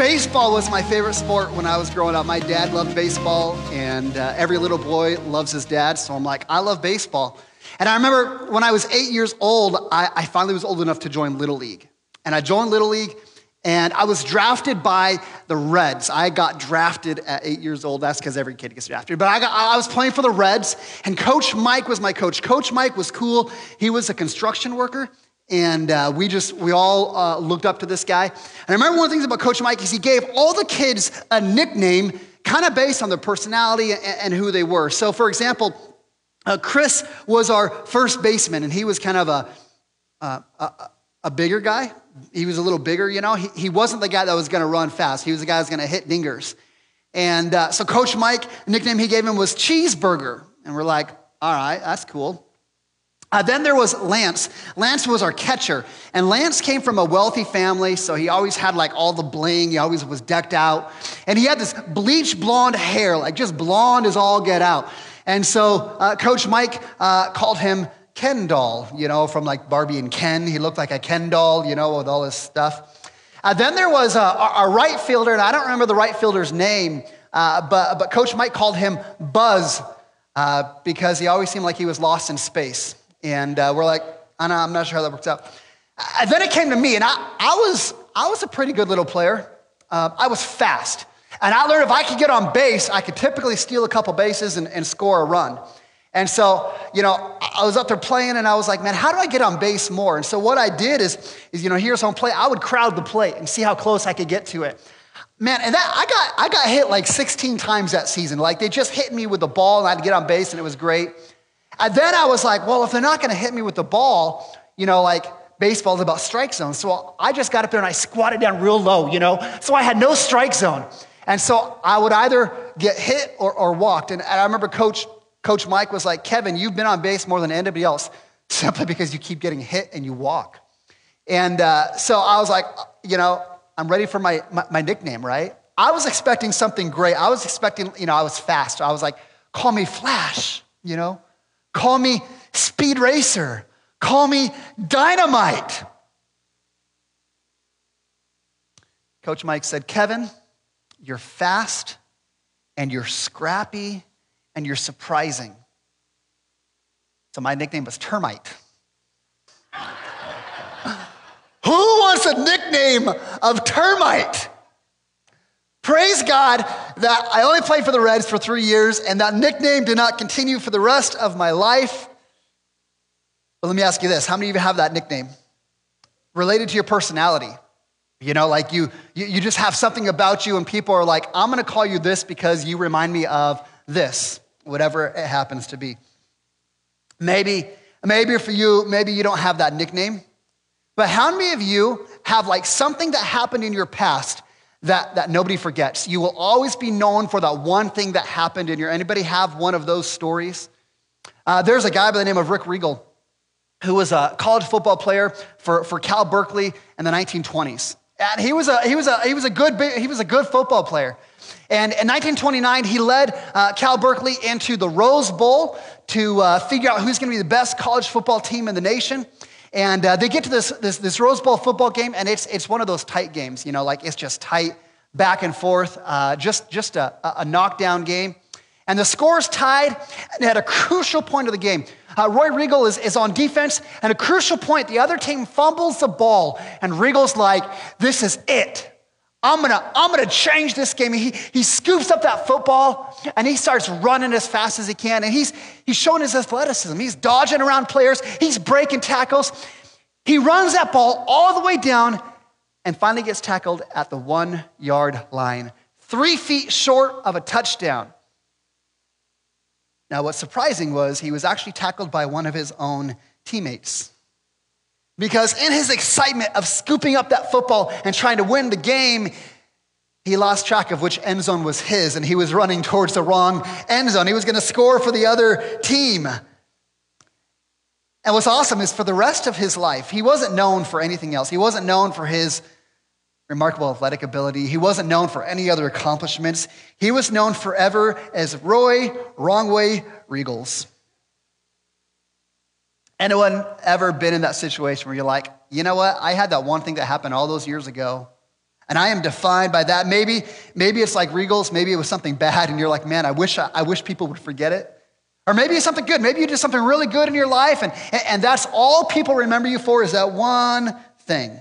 baseball was my favorite sport when I was growing up. My dad loved baseball, and uh, every little boy loves his dad. So I'm like, I love baseball. And I remember when I was eight years old, I, I finally was old enough to join Little League. And I joined Little League, and I was drafted by the Reds. I got drafted at eight years old. That's because every kid gets drafted. But I, got, I was playing for the Reds, and Coach Mike was my coach. Coach Mike was cool. He was a construction worker, and uh, we just, we all uh, looked up to this guy. And I remember one of the things about Coach Mike is he gave all the kids a nickname kind of based on their personality and, and who they were. So, for example, uh, Chris was our first baseman, and he was kind of a, uh, a, a, bigger guy. He was a little bigger, you know. He, he wasn't the guy that was going to run fast. He was the guy that was going to hit dingers. And uh, so Coach Mike, nickname he gave him was Cheeseburger. And we're like, all right, that's cool. Uh, then there was Lance. Lance was our catcher. And Lance came from a wealthy family, so he always had like all the bling. He always was decked out. And he had this bleach blonde hair, like just blonde as all get out. And so uh, Coach Mike uh, called him Ken doll, you know, from like Barbie and Ken. He looked like a Ken doll, you know, with all this stuff. Uh, then there was a, a, right fielder, and I don't remember the right fielder's name, uh, but, but Coach Mike called him Buzz uh, because he always seemed like he was lost in space. And uh, we're like, I know, I'm not sure how that works out. Uh, then it came to me, and I, I, was, I was a pretty good little player. Uh, I was fast. And I learned if I could get on base, I could typically steal a couple bases and, and score a run. And so, you know, I was up there playing and I was like, man, how do I get on base more? And so what I did is, is you know, here's home plate. I would crowd the plate and see how close I could get to it. Man, and that I got I got hit like 16 times that season. Like they just hit me with the ball and I'd get on base and it was great. And then I was like, well, if they're not going to hit me with the ball, you know, like baseball is about strike zone. So I just got up there and I squatted down real low, you know, so I had no strike zone. And so I would either get hit or, or walked. And, and I remember Coach, Coach Mike was like, Kevin, you've been on base more than anybody else simply because you keep getting hit and you walk. And uh, so I was like, you know, I'm ready for my, my, my nickname, right? I was expecting something great. I was expecting, you know, I was fast. I was like, call me Flash, you know? Call me speed racer. Call me dynamite. Coach Mike said, Kevin, you're fast and you're scrappy and you're surprising. So my nickname was Termite. Who wants a nickname of Termite? Praise God that I only played for the Reds for three years and that nickname did not continue for the rest of my life. But let me ask you this how many of you have that nickname? Related to your personality. You know, like you, you, you just have something about you, and people are like, I'm gonna call you this because you remind me of this, whatever it happens to be. Maybe, maybe for you, maybe you don't have that nickname, but how many of you have like something that happened in your past that, that nobody forgets. You will always be known for that one thing that happened in your. Anybody have one of those stories? Uh, there's a guy by the name of Rick Regal who was a college football player for, for Cal Berkeley in the 1920s. And he was a, he was a, he was a, good, he was a good football player. And in 1929, he led uh, Cal Berkeley into the Rose Bowl to uh, figure out who's going to be the best college football team in the nation. And uh, they get to this, this, this, Rose Bowl football game, and it's, it's one of those tight games, you know, like it's just tight, back and forth, uh, just, just a, a knockdown game. And the score's tied, and at a crucial point of the game, uh, Roy Regal is, is on defense, and a crucial point, the other team fumbles the ball, and Regal's like, This is it. I'm gonna, I'm gonna change this game. He, he scoops up that football and he starts running as fast as he can. And he's, he's showing his athleticism. He's dodging around players, he's breaking tackles. He runs that ball all the way down and finally gets tackled at the one yard line, three feet short of a touchdown. Now, what's surprising was he was actually tackled by one of his own teammates. Because in his excitement of scooping up that football and trying to win the game, he lost track of which end zone was his, and he was running towards the wrong end zone. He was going to score for the other team. And what's awesome is for the rest of his life, he wasn't known for anything else. He wasn't known for his remarkable athletic ability. He wasn't known for any other accomplishments. He was known forever as Roy Wrongway Riegels. Anyone ever been in that situation where you're like, you know what? I had that one thing that happened all those years ago, And I am defined by that. Maybe, maybe it's like Riegels, maybe it was something bad, and you're like, man, I wish, I, I wish people would forget it. Or maybe it's something good. Maybe you did something really good in your life, and, and that's all people remember you for is that one thing.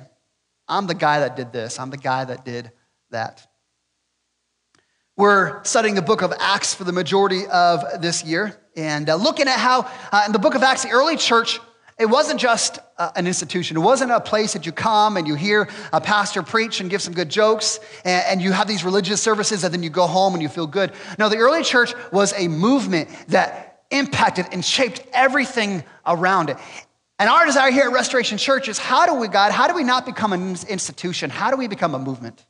I'm the guy that did this, I'm the guy that did that. We're studying the book of Acts for the majority of this year and uh, looking at how uh, in the book of Acts, the early church, it wasn't just uh, an institution. It wasn't a place that you come and you hear a pastor preach and give some good jokes and, and you have these religious services and then you go home and you feel good. No, the early church was a movement that impacted and shaped everything around it. And our desire here at Restoration Church is how do we, God, how do we not become an institution? How do we become a movement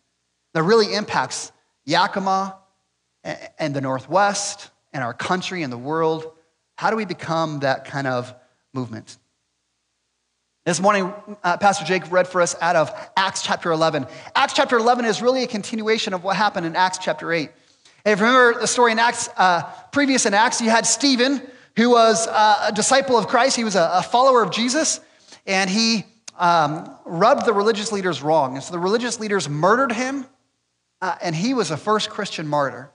that really impacts Yakima and the Northwest and our country and the world? How do we become that kind of movement? This morning, uh, Pastor Jake read for us out of Acts chapter 11. Acts chapter 11 is really a continuation of what happened in Acts chapter 8. And if you remember the story in Acts, uh, previous in Acts, you had Stephen, who was uh, a disciple of Christ. He was a, a follower of Jesus, and he um, rubbed the religious leaders wrong. And so the religious leaders murdered him, uh, and he was the first Christian martyr.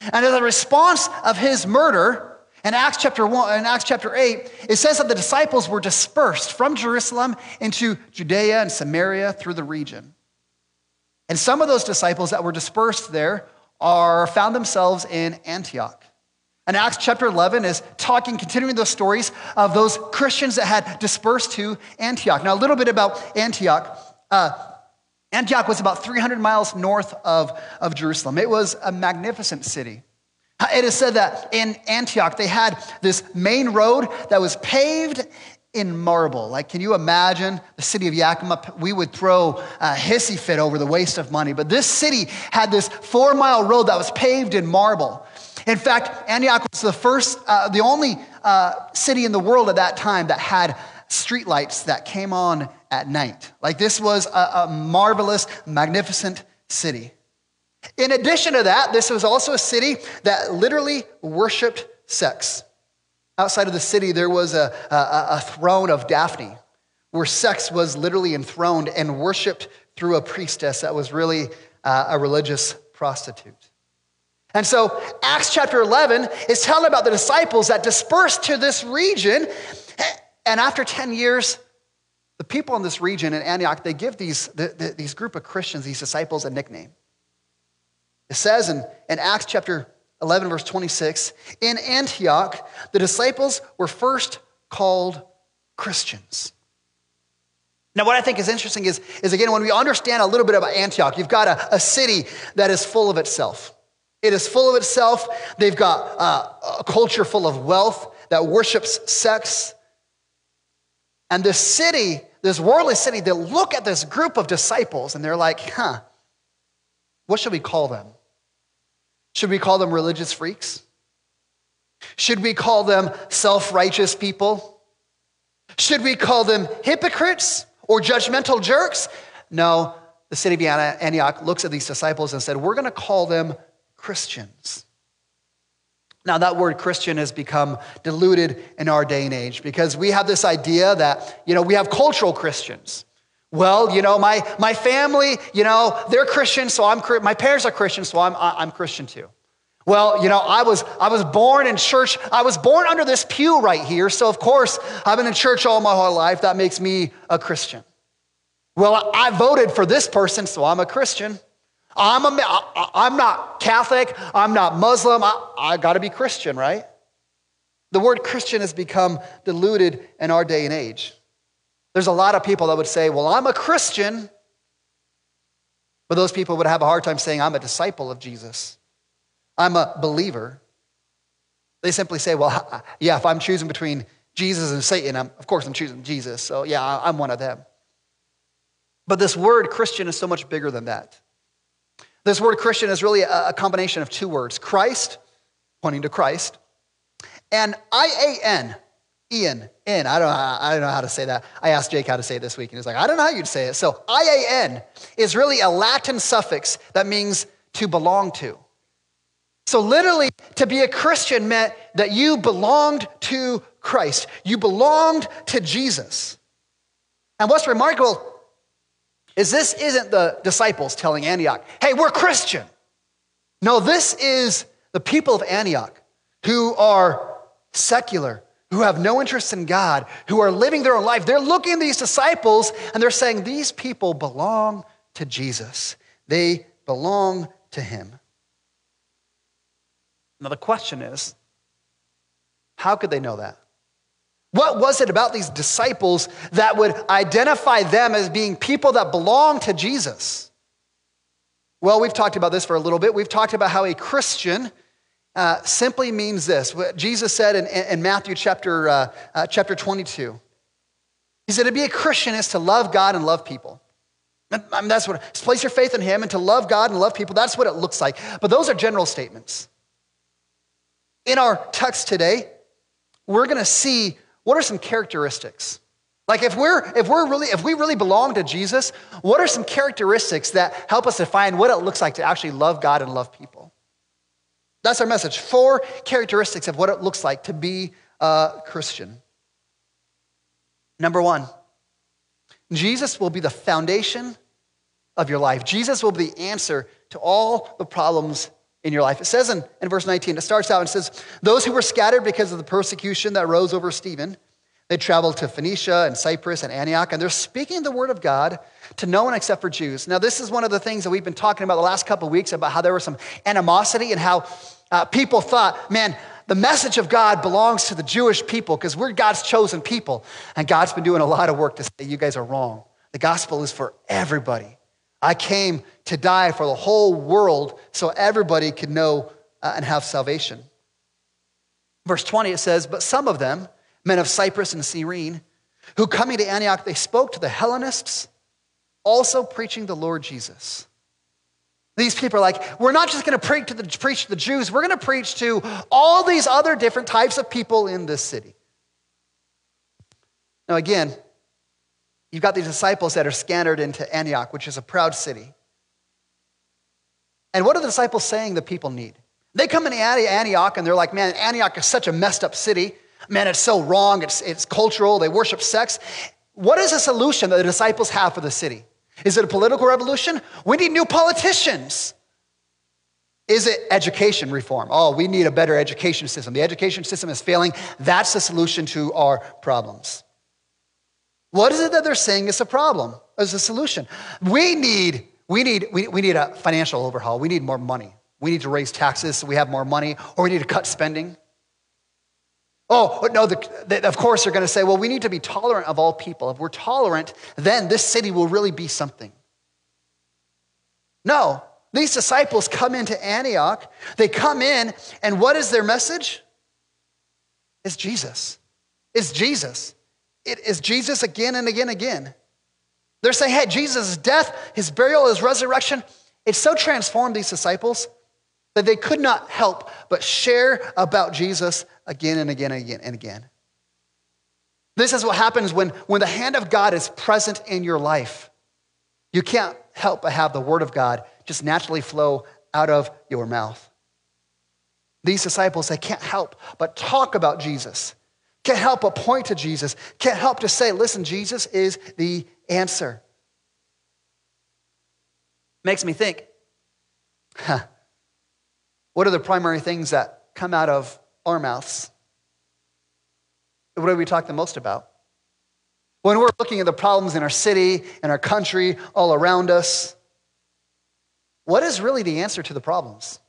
And as a response of his murder, in Acts chapter 1, in Acts chapter 8, it says that the disciples were dispersed from Jerusalem into Judea and Samaria through the region. And some of those disciples that were dispersed there are found themselves in Antioch. And Acts chapter 11 is talking, continuing those stories of those Christians that had dispersed to Antioch. Now, a little bit about Antioch. Uh, Antioch was about 300 miles north of, of Jerusalem. It was a magnificent city. It is said that in Antioch, they had this main road that was paved in marble. Like, can you imagine the city of Yakima? We would throw a hissy fit over the waste of money. But this city had this four mile road that was paved in marble. In fact, Antioch was the first, uh, the only uh, city in the world at that time that had streetlights that came on at night. Like this was a, a marvelous, magnificent city. In addition to that, this was also a city that literally worshiped sex. Outside of the city, there was a, a, a throne of Daphne, where sex was literally enthroned and worshiped through a priestess that was really uh, a religious prostitute. And so, Acts chapter 11 is telling about the disciples that dispersed to this region. And after 10 years, the people in this region in Antioch, they give these, the, the, these group of Christians, these disciples, a nickname. It says in, in Acts chapter 11, verse 26, in Antioch, the disciples were first called Christians. Now, what I think is interesting is, is again, when we understand a little bit about Antioch, you've got a, a city that is full of itself. It is full of itself. They've got uh, a culture full of wealth that worships sex. And this city this worldly city, they look at this group of disciples and they're like, huh, what should we call them? Should we call them religious freaks? Should we call them self righteous people? Should we call them hypocrites or judgmental jerks? No, the city of Antioch looks at these disciples and said, We're going to call them Christians. Now, that word Christian has become diluted in our day and age because we have this idea that, you know, we have cultural Christians. Well, you know, my, my family, you know, they're Christian, so I'm, my parents are Christian, so I'm, I'm Christian too. Well, you know, I was, I was born in church. I was born under this pew right here. So, of course, I've been in church all my whole life. That makes me a Christian. Well, I voted for this person, so I'm a Christian. I'm, a, I'm not Catholic, I'm not Muslim, I, I got to be Christian, right? The word Christian has become diluted in our day and age. There's a lot of people that would say, Well, I'm a Christian, but those people would have a hard time saying, I'm a disciple of Jesus, I'm a believer. They simply say, Well, yeah, if I'm choosing between Jesus and Satan, I'm, of course I'm choosing Jesus, so yeah, I'm one of them. But this word Christian is so much bigger than that. This word Christian is really a, combination of two words Christ, pointing to Christ, and I A N, Ian, in. I don't, know, I don't know how to say that. I asked Jake how to say it this week, and he's like, I don't know how you'd say it. So I A N is really a Latin suffix that means to belong to. So, literally, to be a Christian meant that you belonged to Christ. You belonged to Jesus. And what's remarkable is this isn't the disciples telling Antioch, hey, we're Christian. No, this is the people of Antioch who are secular, who have no interest in God, who are living their own life. They're looking at these disciples and they're saying, these people belong to Jesus. They belong to him. Now, the question is how could they know that? What was it about these disciples that would identify them as being people that belong to Jesus? Well, we've talked about this for a little bit. We've talked about how a Christian uh, simply means this. What Jesus said in, in Matthew chapter, uh, uh, chapter 22. He said to be a Christian is to love God and love people. I mean, that's what, place your faith in Him and to love God and love people. That's what it looks like. But those are general statements. In our text today, we're going to see what are some characteristics. Like if we're if we're really if we really belong to Jesus, what are some characteristics that help us define what it looks like to actually love God and love people? That's our message. Four characteristics of what it looks like to be a Christian. Number 1, Jesus will be the foundation of your life. Jesus will be the answer to all the problems in your life. It says in, in verse 19, it starts out and says, Those who were scattered because of the persecution that rose over Stephen, they traveled to Phoenicia and Cyprus and Antioch, and they're speaking the word of God to no one except for Jews. Now, this is one of the things that we've been talking about the last couple weeks about how there was some animosity and how uh, people thought, man, the message of God belongs to the Jewish people because we're God's chosen people. And God's been doing a lot of work to say, you guys are wrong. The gospel is for everybody. I came to die for the whole world so everybody could know uh, and have salvation. Verse 20, it says, But some of them, men of Cyprus and Cyrene, who coming to Antioch, they spoke to the Hellenists, also preaching the Lord Jesus. These people are like, we're not just going to preach to the, preach to the Jews, we're going to preach to all these other different types of people in this city. Now, again, you've got these disciples that are scattered into Antioch, which is a proud city. And what are the disciples saying the people need? They come into Antioch and they're like, man, Antioch is such a messed up city. Man, it's so wrong. It's, it's cultural. They worship sex. What is the solution that the disciples have for the city? Is it a political revolution? We need new politicians. Is it education reform? Oh, we need a better education system. The education system is failing. That's the solution to our problems. What is it that they're saying is a problem, is a solution? We need, we need, we, we need a financial overhaul. We need more money. We need to raise taxes so we have more money, or we need to cut spending. Oh, no, the, the, of course they're going to say, well, we need to be tolerant of all people. If we're tolerant, then this city will really be something. No, these disciples come into Antioch. They come in, and what is their message? It's Jesus. It's Jesus. It is Jesus again and again and again. They're saying, hey, Jesus' death, his burial, his resurrection, it so transformed these disciples that they could not help but share about Jesus again and again and again and again. This is what happens when, when the hand of God is present in your life. You can't help but have the word of God just naturally flow out of your mouth. These disciples, they can't help but talk about Jesus, can't help but point to Jesus, can't help to say, listen, Jesus is the answer. Makes me think, huh, what are the primary things that come out of our mouths? What do we talk the most about? When we're looking at the problems in our city, in our country, all around us, what is really the answer to the problems?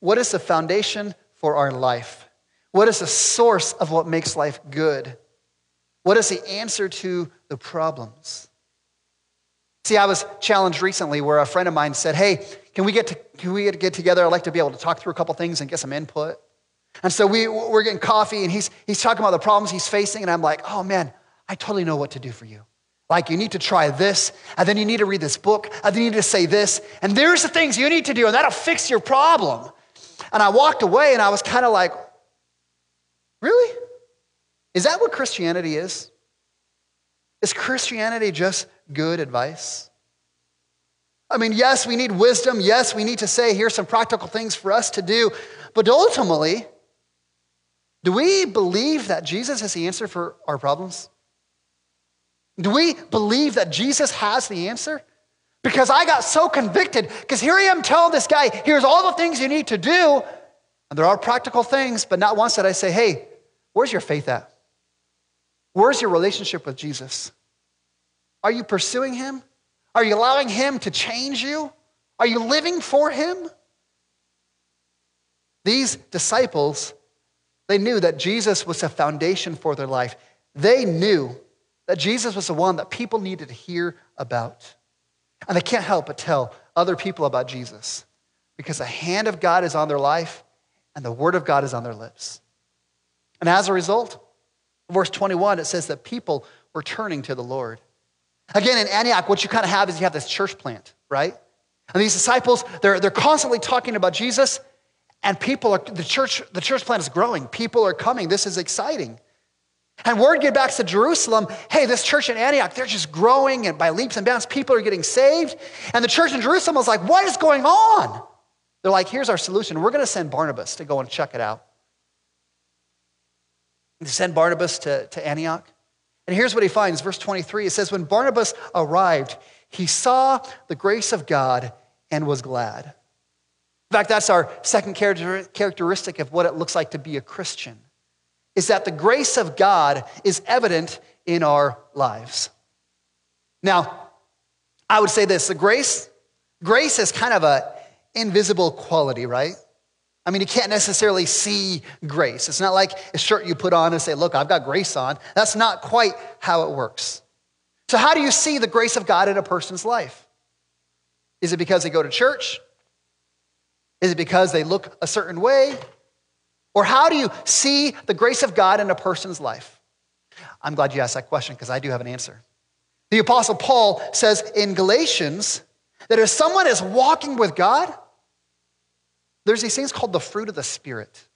What is the foundation for our life? What is the source of what makes life good? What is the answer to the problems? See, I was challenged recently where a friend of mine said, Hey, can we get, to, can we get together? I'd like to be able to talk through a couple things and get some input. And so we, we're getting coffee, and he's, he's talking about the problems he's facing, and I'm like, oh man, I totally know what to do for you. Like, you need to try this, and then you need to read this book, and then you need to say this, and there's the things you need to do, and that'll fix your problem. And I walked away, and I was kind of like, really? Is that what Christianity is? Is Christianity just good advice? I mean, yes, we need wisdom. Yes, we need to say, here's some practical things for us to do. But ultimately, do we believe that Jesus is the answer for our problems? Do we believe that Jesus has the answer? Because I got so convicted, because here I am telling this guy, here's all the things you need to do. And there are practical things, but not once did I say, hey, where's your faith at? Where's your relationship with Jesus? Are you pursuing him? Are you allowing him to change you? Are you living for him? These disciples, they knew that Jesus was a foundation for their life. They knew that Jesus was the one that people needed to hear about. And they can't help but tell other people about Jesus because the hand of God is on their life and the word of God is on their lips. And as a result, verse 21, it says that people were turning to the Lord. Again, in Antioch, what you kind of have is you have this church plant, right? And these disciples, they're, they're constantly talking about Jesus, and people are, the church, the church plant is growing. People are coming. This is exciting. And word get back to Jerusalem hey, this church in Antioch, they're just growing, and by leaps and bounds, people are getting saved. And the church in Jerusalem was like, what is going on? They're like, here's our solution. We're going to send Barnabas to go and check it out. Send Barnabas to, to Antioch. And here's what he finds, verse 23. It says, When Barnabas arrived, he saw the grace of God and was glad. In fact, that's our second characteristic of what it looks like to be a Christian, is that the grace of God is evident in our lives. Now, I would say this, the grace, grace is kind of a invisible quality, right? I mean, you can't necessarily see grace. It's not like a shirt you put on and say, Look, I've got grace on. That's not quite how it works. So, how do you see the grace of God in a person's life? Is it because they go to church? Is it because they look a certain way? Or how do you see the grace of God in a person's life? I'm glad you asked that question because I do have an answer. The Apostle Paul says in Galatians that if someone is walking with God, there's these things called the fruit of the Spirit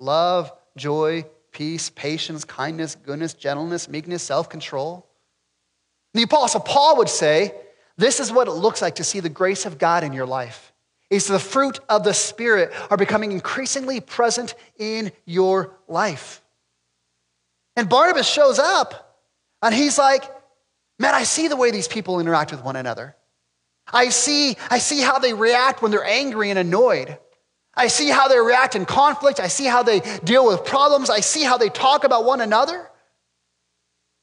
love, joy, peace, patience, kindness, goodness, gentleness, meekness, self control. The Apostle Paul would say, This is what it looks like to see the grace of God in your life. Is the fruit of the Spirit are becoming increasingly present in your life. And Barnabas shows up and he's like, Man, I see the way these people interact with one another. I see, I see how they react when they're angry and annoyed. I see how they react in conflict. I see how they deal with problems. I see how they talk about one another.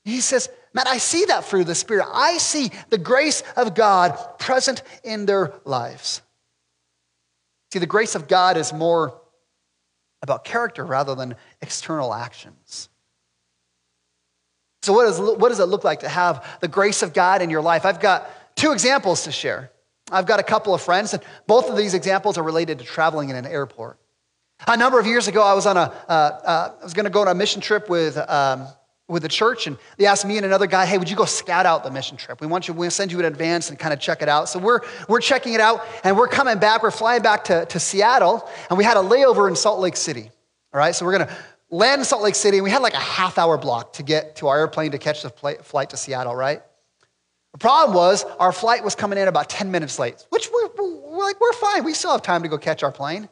He says, Man, I see that through the Spirit. I see the grace of God present in their lives. See, the grace of God is more about character rather than external actions. So, what, is, what does it look like to have the grace of God in your life? I've got two examples to share. I've got a couple of friends, and both of these examples are related to traveling in an airport. A number of years ago, I was on a, uh, uh, I was going to go on a mission trip with, um, with the church, and they asked me and another guy, "Hey, would you go scout out the mission trip? We want you, we'll send you in advance and kind of check it out." So we're we're checking it out, and we're coming back. We're flying back to, to Seattle, and we had a layover in Salt Lake City. All right, so we're going to land in Salt Lake City, and we had like a half hour block to get to our airplane to catch the flight to Seattle. Right. The problem was our flight was coming in about 10 minutes late, which we're, we're, like, we're fine. We still have time to go catch our plane.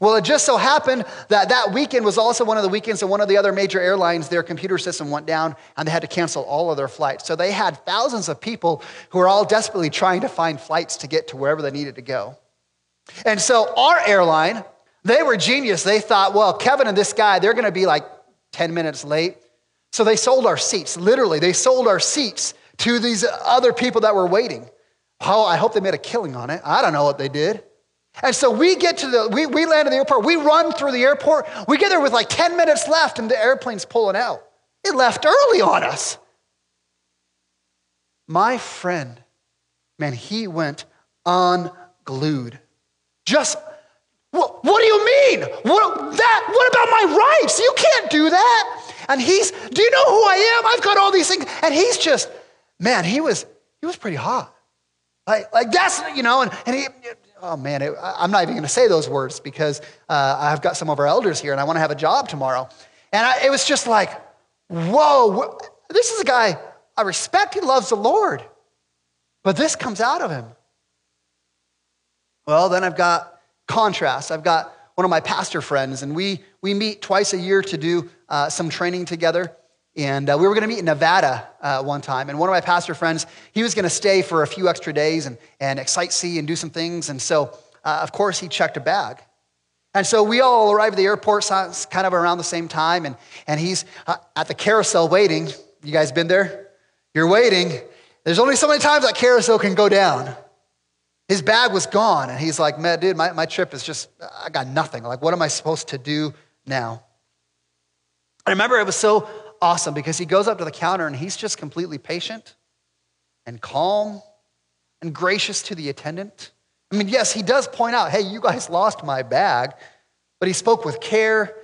Well, it just so happened that that weekend was also one of the weekends that one of the other major airlines, their computer system went down and they had to cancel all of their flights. So they had thousands of people who were all desperately trying to find flights to get to wherever they needed to go. And so our airline, they were genius. They thought, well, Kevin and this guy, they're going to be like 10 minutes late. So they sold our seats. Literally, they sold our seats to these other people that were waiting. Oh, I hope they made a killing on it. I don't know what they did. And so we get to the, we, we land at the airport, we run through the airport, we get there with like 10 minutes left and the airplane's pulling out. It left early on us. My friend, man, he went unglued. Just, what, what do you mean? What, that, what about my rights? You can't do that. And he's, do you know who I am? I've got all these things. And he's just, man, he was, he was pretty hot. Like, like that's, you know, and, and he, oh man, it, I'm not even going to say those words because uh, I've got some of our elders here and I want to have a job tomorrow. And I, it was just like, whoa, this is a guy I respect. He loves the Lord. But this comes out of him. Well, then I've got contrast. I've got one of my pastor friends, and we, we meet twice a year to do uh, some training together. And uh, we were going to meet in Nevada uh, one time. And one of my pastor friends, he was going to stay for a few extra days and, and sightsee and do some things. And so, uh, of course, he checked a bag. And so we all arrived at the airport kind of around the same time. And, and he's uh, at the carousel waiting. You guys been there? You're waiting. There's only so many times that carousel can go down. His bag was gone. And he's like, man, dude, my, my trip is just, I got nothing. Like, what am I supposed to do now? I remember it was so awesome because he goes up to the counter and he's just completely patient and calm and gracious to the attendant. I mean, yes, he does point out, hey, you guys lost my bag, but he spoke with care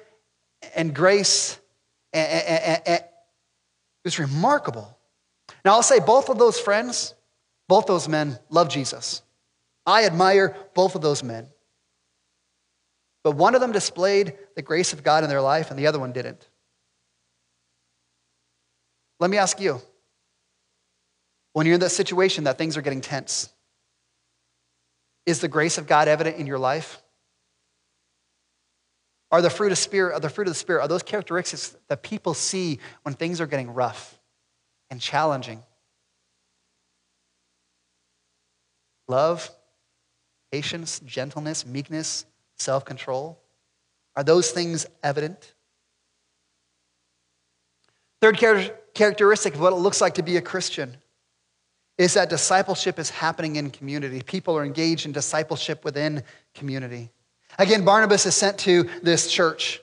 and grace. And, and, and, it was remarkable. Now, I'll say both of those friends, both those men love Jesus. I admire both of those men. But one of them displayed the grace of God in their life, and the other one didn't. Let me ask you when you're in that situation that things are getting tense, is the grace of God evident in your life? Are the fruit of spirit, are the fruit of the spirit, are those characteristics that people see when things are getting rough and challenging? Love, patience, gentleness, meekness, self control? Are those things evident? Third characteristic of what it looks like to be a Christian is that discipleship is happening in community. People are engaged in discipleship within community. Again, Barnabas is sent to this church.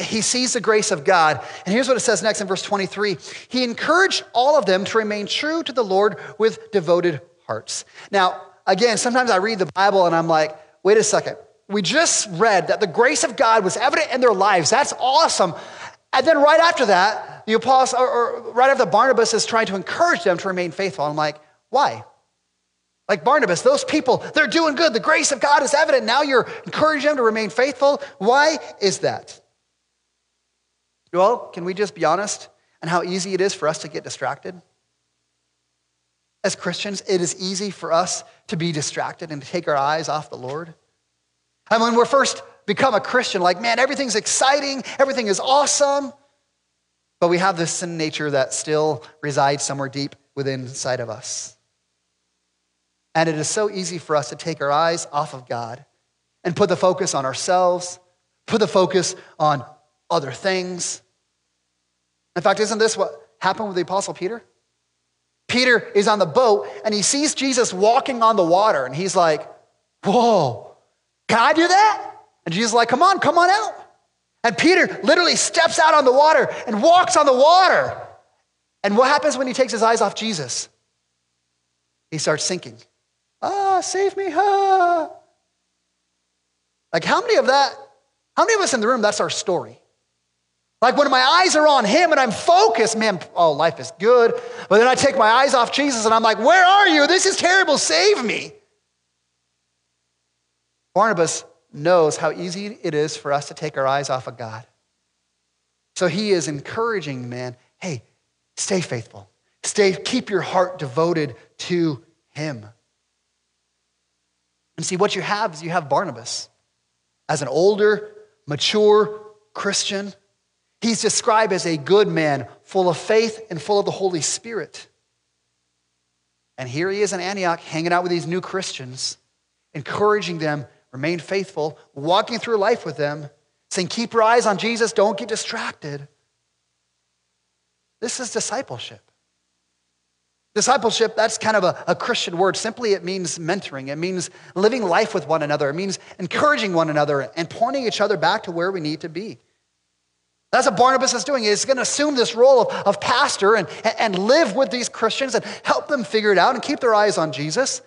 He sees the grace of God. And here's what it says next in verse 23 He encouraged all of them to remain true to the Lord with devoted hearts. Now, again, sometimes I read the Bible and I'm like, wait a second. We just read that the grace of God was evident in their lives. That's awesome. And then right after that, the apostle, or, or right after Barnabas is trying to encourage them to remain faithful. I'm like, why? Like Barnabas, those people, they're doing good. The grace of God is evident. Now you're encouraging them to remain faithful. Why is that? Well, can we just be honest and how easy it is for us to get distracted? As Christians, it is easy for us to be distracted and to take our eyes off the Lord. And when we're first become a Christian, like, man, everything's exciting, everything is awesome, but we have this sin nature that still resides somewhere deep within inside of us. And it is so easy for us to take our eyes off of God and put the focus on ourselves, put the focus on other things. In fact, isn't this what happened with the Apostle Peter? Peter is on the boat and he sees Jesus walking on the water and he's like, Whoa, can I do that? And Jesus is like, Come on, come on out. And Peter literally steps out on the water and walks on the water. And what happens when he takes his eyes off Jesus? He starts sinking. Ah, save me, ah. Like, how many of that, how many of us in the room, that's our story? Like when my eyes are on him and I'm focused, man, oh, life is good. But then I take my eyes off Jesus and I'm like, where are you? This is terrible. Save me. Barnabas knows how easy it is for us to take our eyes off of God. So he is encouraging man, hey, stay faithful. Stay, keep your heart devoted to him. And see, what you have is you have Barnabas as an older, mature Christian He's described as a good man, full of faith and full of the Holy Spirit. And here he is in Antioch, hanging out with these new Christians, encouraging them, remain faithful, walking through life with them, saying, Keep your eyes on Jesus, don't get distracted. This is discipleship. Discipleship, that's kind of a, a, Christian word. Simply, it means mentoring. It means living life with one another. It means encouraging one another and pointing each other back to where we need to be. That's what Barnabas is doing. He's going to assume this role of, of pastor and, and live with these Christians and help them figure it out and keep their eyes on Jesus.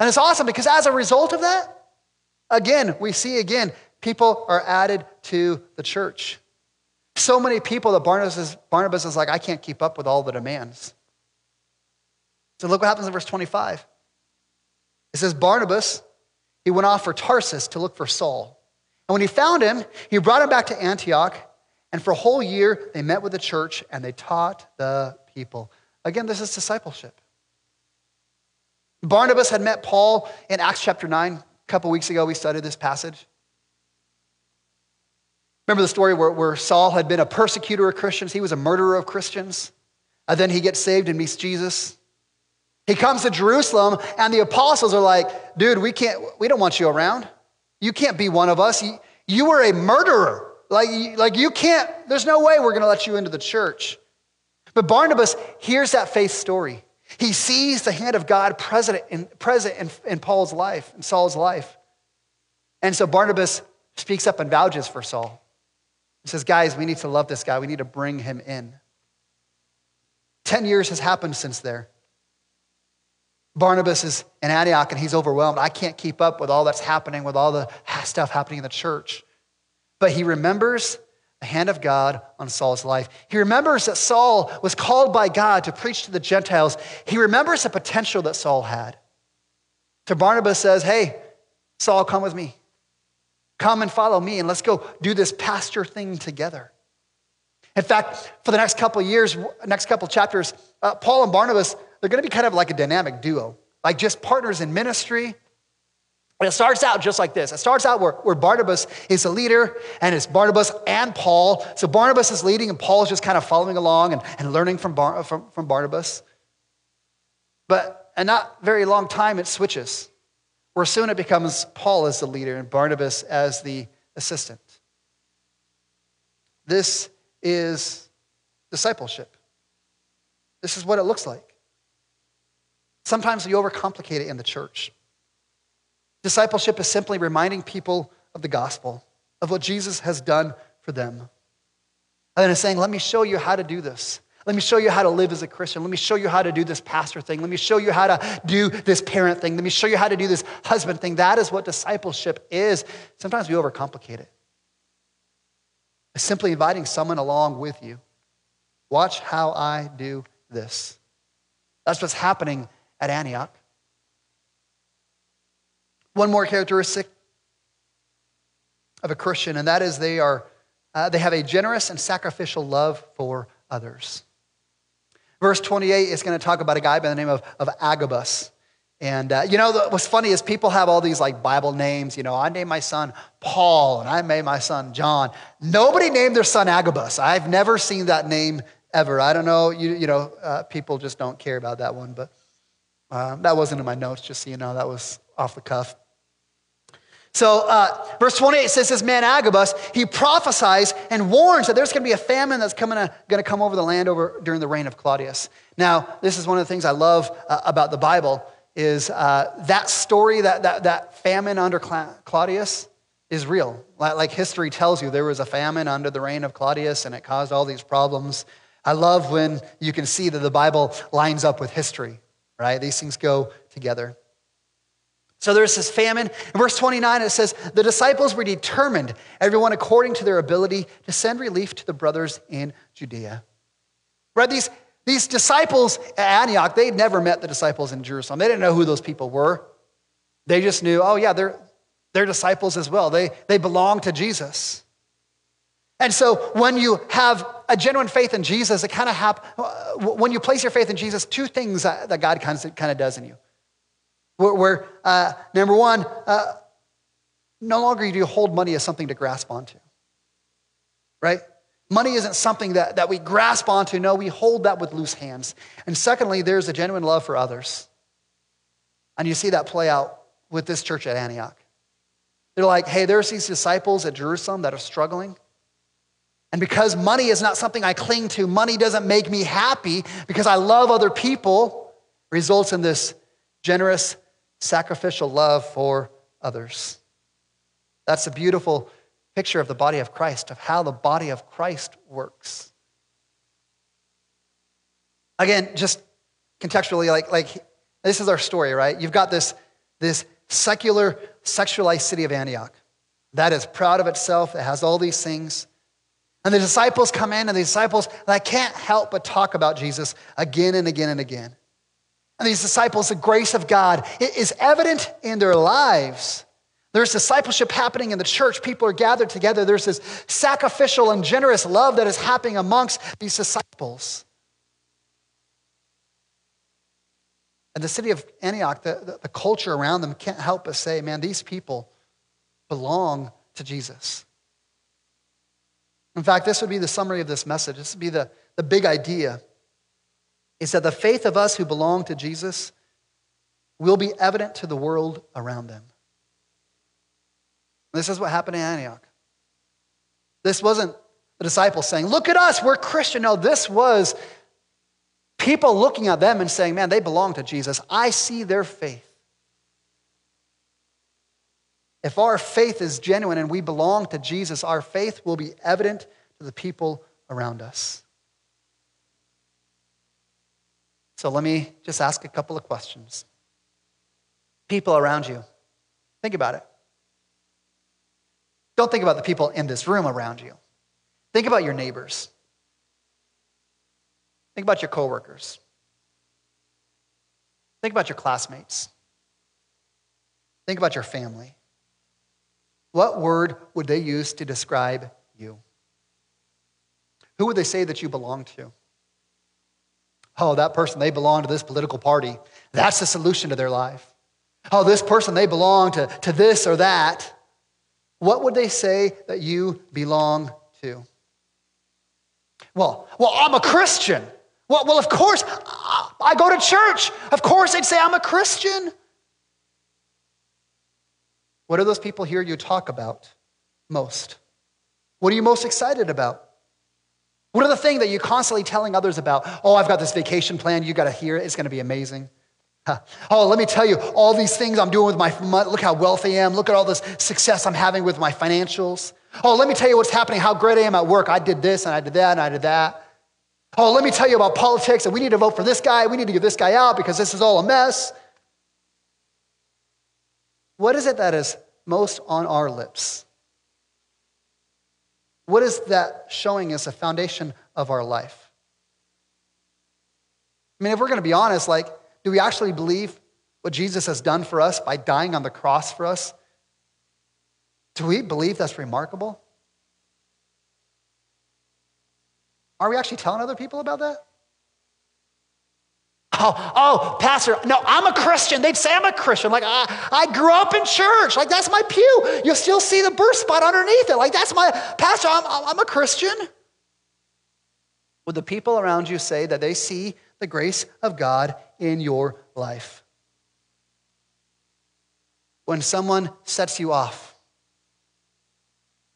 And it's awesome because as a result of that, again, we see again, people are added to the church. So many people that Barnabas is, Barnabas is like, I can't keep up with all the demands. So look what happens in verse 25. It says, Barnabas, he went off for Tarsus to look for Saul. And when he found him, he brought him back to Antioch. And for a whole year, they met with the church and they taught the people. Again, this is discipleship. Barnabas had met Paul in Acts chapter 9. A couple weeks ago, we studied this passage. Remember the story where, where Saul had been a persecutor of Christians? He was a murderer of Christians. And then he gets saved and meets Jesus. He comes to Jerusalem, and the apostles are like, dude, we can't, we don't want you around. You can't be one of us. You, you were a murderer. Like, like you can't, there's no way we're going to let you into the church. But Barnabas hears that faith story. He sees the hand of God present in, present in, in Paul's life, in Saul's life. And so Barnabas speaks up and vouches for Saul. He says, Guys, we need to love this guy. We need to bring him in. 10 years has happened since there. Barnabas is in Antioch and he's overwhelmed. I can't keep up with all that's happening, with all the stuff happening in the church. But he remembers the hand of God on Saul's life. He remembers that Saul was called by God to preach to the Gentiles. He remembers the potential that Saul had. So Barnabas says, Hey, Saul, come with me. Come and follow me, and let's go do this pastor thing together. In fact, for the next couple years, next couple chapters, uh, Paul and Barnabas, they're going to be kind of like a dynamic duo, like just partners in ministry, it starts out just like this. It starts out where, where Barnabas is the leader, and it's Barnabas and Paul. So Barnabas is leading, and Paul is just kind of following along and, and learning from, Bar, from, from Barnabas. But in not very long time, it switches, where soon it becomes Paul as the leader and Barnabas as the assistant. This is discipleship. This is what it looks like. Sometimes we overcomplicate it in the church. Discipleship is simply reminding people of the gospel, of what Jesus has done for them. And then it's saying, let me show you how to do this. Let me show you how to live as a Christian. Let me show you how to do this pastor thing. Let me show you how to do this parent thing. Let me show you how to do this husband thing. That is what discipleship is. Sometimes we overcomplicate it. It's simply inviting someone along with you. Watch how I do this. That's what's happening at Antioch. One more characteristic of a Christian, and that is they are uh, they have a generous and sacrificial love for others. Verse 28 is going to talk about a guy by the name of, of Agabus. And uh, you know, what's funny is people have all these like Bible names. You know, I named my son Paul and I made my son John. Nobody named their son Agabus. I've never seen that name ever. I don't know. You, you know, uh, people just don't care about that one. But uh, that wasn't in my notes, just so you know. That was off the cuff. So, uh, verse 28 says this man Agabus, he prophesies and warns that there's going to be a famine that's coming going to come over the land over during the reign of Claudius. Now, this is one of the things I love uh, about the Bible is uh, that story, that, that, that famine under Claudius is real. Like, like history tells you, there was a famine under the reign of Claudius and it caused all these problems. I love when you can see that the Bible lines up with history, right? These things go together. So there's this famine. In verse 29, it says, The disciples were determined, everyone according to their ability, to send relief to the brothers in Judea. Right? These, these disciples at Antioch, they'd never met the disciples in Jerusalem. They didn't know who those people were. They just knew, oh, yeah, they're, they're disciples as well. They, they belong to Jesus. And so when you have a genuine faith in Jesus, it kind of happens, uh, when you place your faith in Jesus, two things uh, that God kind of, kind of does in you. Where, where uh, number one, uh, no longer do you hold money as something to grasp onto, right? Money isn't something that, that we grasp onto. No, we hold that with loose hands. And secondly, there's a genuine love for others. And you see that play out with this church at Antioch. They're like, hey, there's these disciples at Jerusalem that are struggling. And because money is not something I cling to, money doesn't make me happy because I love other people, results in this generous sacrificial love for others. That's a beautiful picture of the body of Christ, of how the body of Christ works. Again, just contextually, like, like this is our story, right? You've got this, this secular, sexualized city of Antioch that is proud of itself, it has all these things. And the disciples come in, and the disciples, and I can't help but talk about Jesus again and again and again. And these disciples, the grace of God is evident in their lives. There's discipleship happening in the church. People are gathered together. There's this sacrificial and generous love that is happening amongst these disciples. And the city of Antioch, the, the, the culture around them can't help but say, man, these people belong to Jesus. In fact, this would be the summary of this message. This would be the, the big idea is that the faith of us who belong to Jesus will be evident to the world around them. This is what happened in Antioch. This wasn't the disciples saying, Look at us, we're Christian. No, this was people looking at them and saying, Man, they belong to Jesus. I see their faith. If our faith is genuine and we belong to Jesus, our faith will be evident to the people around us. So let me just ask a couple of questions. People around you, think about it. Don't think about the people in this room around you. Think about your neighbors. Think about your coworkers. Think about your classmates. Think about your family. What word would they use to describe you? Who would they say that you belong to? Oh, that person, they belong to this political party. That's the solution to their life. Oh, this person, they belong to, to this or that. What would they say that you belong to? Well, well, I'm a Christian. Well, well, of course, I go to church. Of course, they'd say I'm a Christian. What do those people hear you talk about most? What are you most excited about? What are the things that you're constantly telling others about? Oh, I've got this vacation plan. You got to hear it. It's going to be amazing. Oh, let me tell you all these things I'm doing with my. Look how wealthy I am. Look at all this success I'm having with my financials. Oh, let me tell you what's happening, how great I am at work. I did this and I did that and I did that. Oh, let me tell you about politics and we need to vote for this guy. We need to get this guy out because this is all a mess. What is it that is most on our lips? What is that showing us a foundation of our life? I mean, if we're going to be honest, like, do we actually believe what Jesus has done for us by dying on the cross for us? Do we believe that's remarkable? Are we actually telling other people about that? Oh, oh, Pastor, no, I'm a Christian. They'd say I'm a Christian. Like, I, I grew up in church. Like, that's my pew. You'll still see the birth spot underneath it. Like, that's my, Pastor, I'm, I'm a Christian. Would the people around you say that they see the grace of God in your life? When someone sets you off,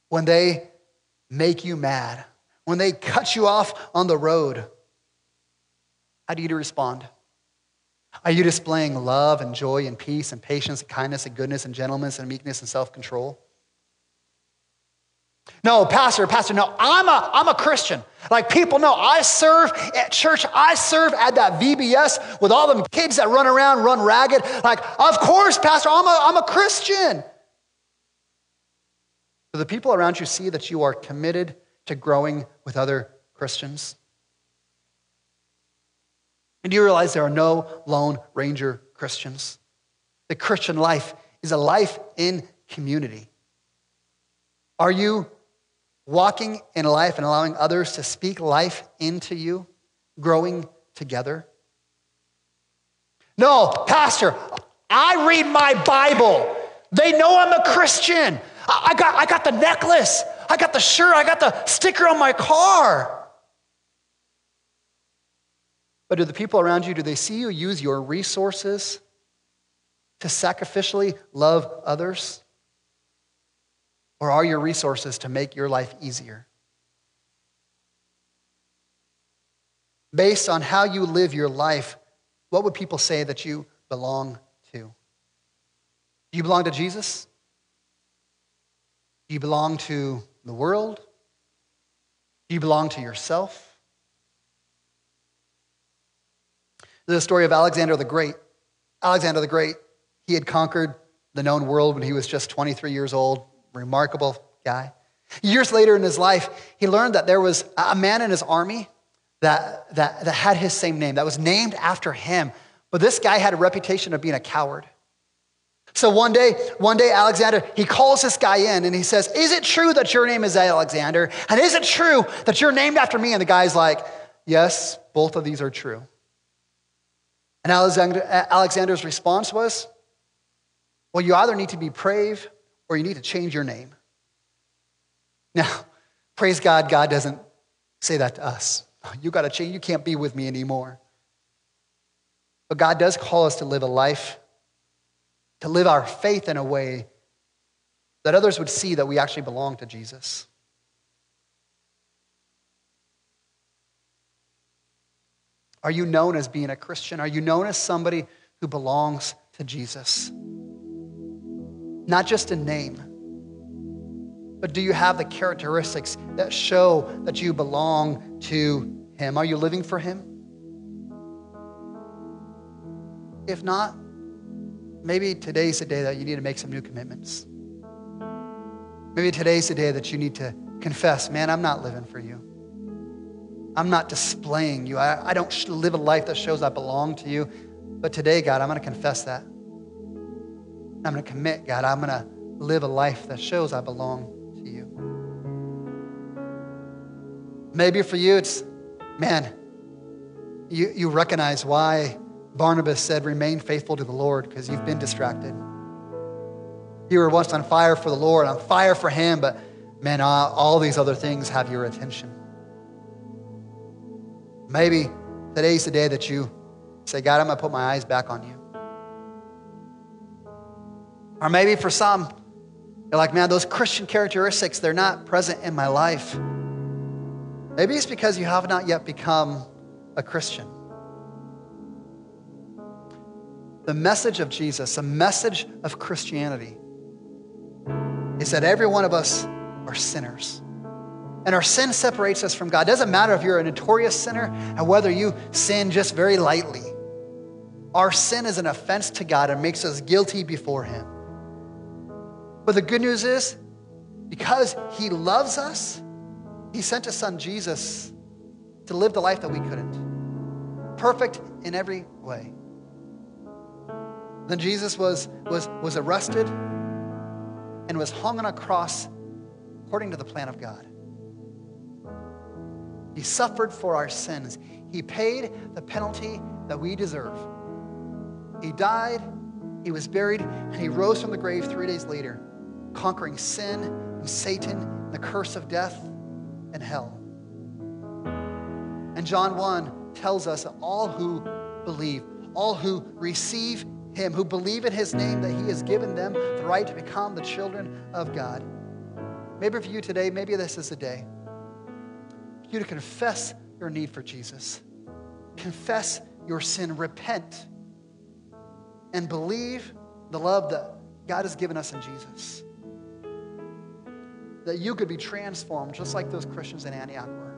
when they make you mad, when they cut you off on the road, how do you respond? Are you displaying love and joy and peace and patience and kindness and goodness and gentleness and meekness and self control? No, pastor, pastor, no, I'm a, I'm a Christian. Like people know I serve at church, I serve at that VBS with all the kids that run around, run ragged. Like, of course, pastor, I'm a, I'm a Christian. Do the people around you see that you are committed to growing with other Christians? And do you realize there are no Lone Ranger Christians? The Christian life is a life in community. Are you walking in life and allowing others to speak life into you, growing together? No, Pastor, I read my Bible. They know I'm a Christian. I got, I got the necklace, I got the shirt, I got the sticker on my car. But do the people around you, do they see you use your resources to sacrificially love others? Or are your resources to make your life easier? Based on how you live your life, what would people say that you belong to? Do you belong to Jesus? Do you belong to the world? Do you belong to yourself? The story of Alexander the Great. Alexander the Great, he had conquered the known world when he was just 23 years old. Remarkable guy. Years later in his life, he learned that there was a man in his army that, that, that had his same name, that was named after him. But this guy had a reputation of being a coward. So one day, one day, Alexander, he calls this guy in and he says, Is it true that your name is Alexander? And is it true that you're named after me? And the guy's like, Yes, both of these are true. And Alexander, uh, Alexander's response was, Well, you either need to be brave or you need to change your name. Now, Praise God, God doesn't say that to us. You got to change. You can't be with me anymore. But God does call us to live a life, to live our faith in a way that others would see that we actually belong to Jesus. Are you known as being a Christian? Are you known as somebody who belongs to Jesus? Not just a name, but do you have the characteristics that show that you belong to Him? Are you living for Him? If not, maybe today's the day that you need to make some new commitments. Maybe today's the day that you need to confess, man, I'm not living for you. I'm not displaying you. I, I don't live a life that shows I belong to you. But today, God, I'm going to confess that. I'm going to commit, God, I'm going to live a life that shows I belong to you. Maybe for you, it's, man, you, you recognize why Barnabas said, remain faithful to the Lord because you've been distracted. You were once on fire for the Lord, on fire for Him, but man, all, all these other things have your attention. Maybe today's the day that you say, God, I'm going to put my eyes back on you. Or maybe for some, you're like, man, those Christian characteristics, they're not present in my life. Maybe it's because you have not yet become a Christian. The message of Jesus, the message of Christianity, is that every one of us are sinners. And our sin separates us from God. It doesn't matter if you're a notorious sinner and whether you sin just very lightly. Our sin is an offense to God and makes us guilty before Him. But the good news is, because He loves us, He sent His Son Jesus to live the life that we couldn't. Perfect in every way. Then Jesus was, was, was arrested and was hung on a cross according to the plan of God. He suffered for our sins. He paid the penalty that we deserve. He died, he was buried, and he rose from the grave three days later, conquering sin and Satan, and the curse of death and hell. And John 1 tells us that all who believe, all who receive him, who believe in his name, that he has given them the right to become the children of God. Maybe for you today, maybe this is the day you to confess your need for Jesus, confess your sin, repent, and believe the love that God has given us in Jesus. That you could be transformed just like those Christians in Antioch were.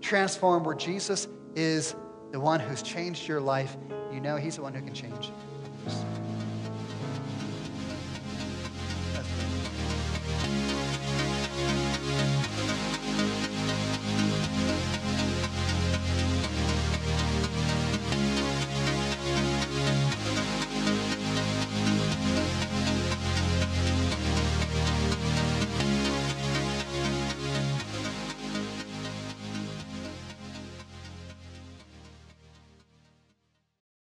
Transformed where Jesus is the one who's changed your life. You know He's the one who can change.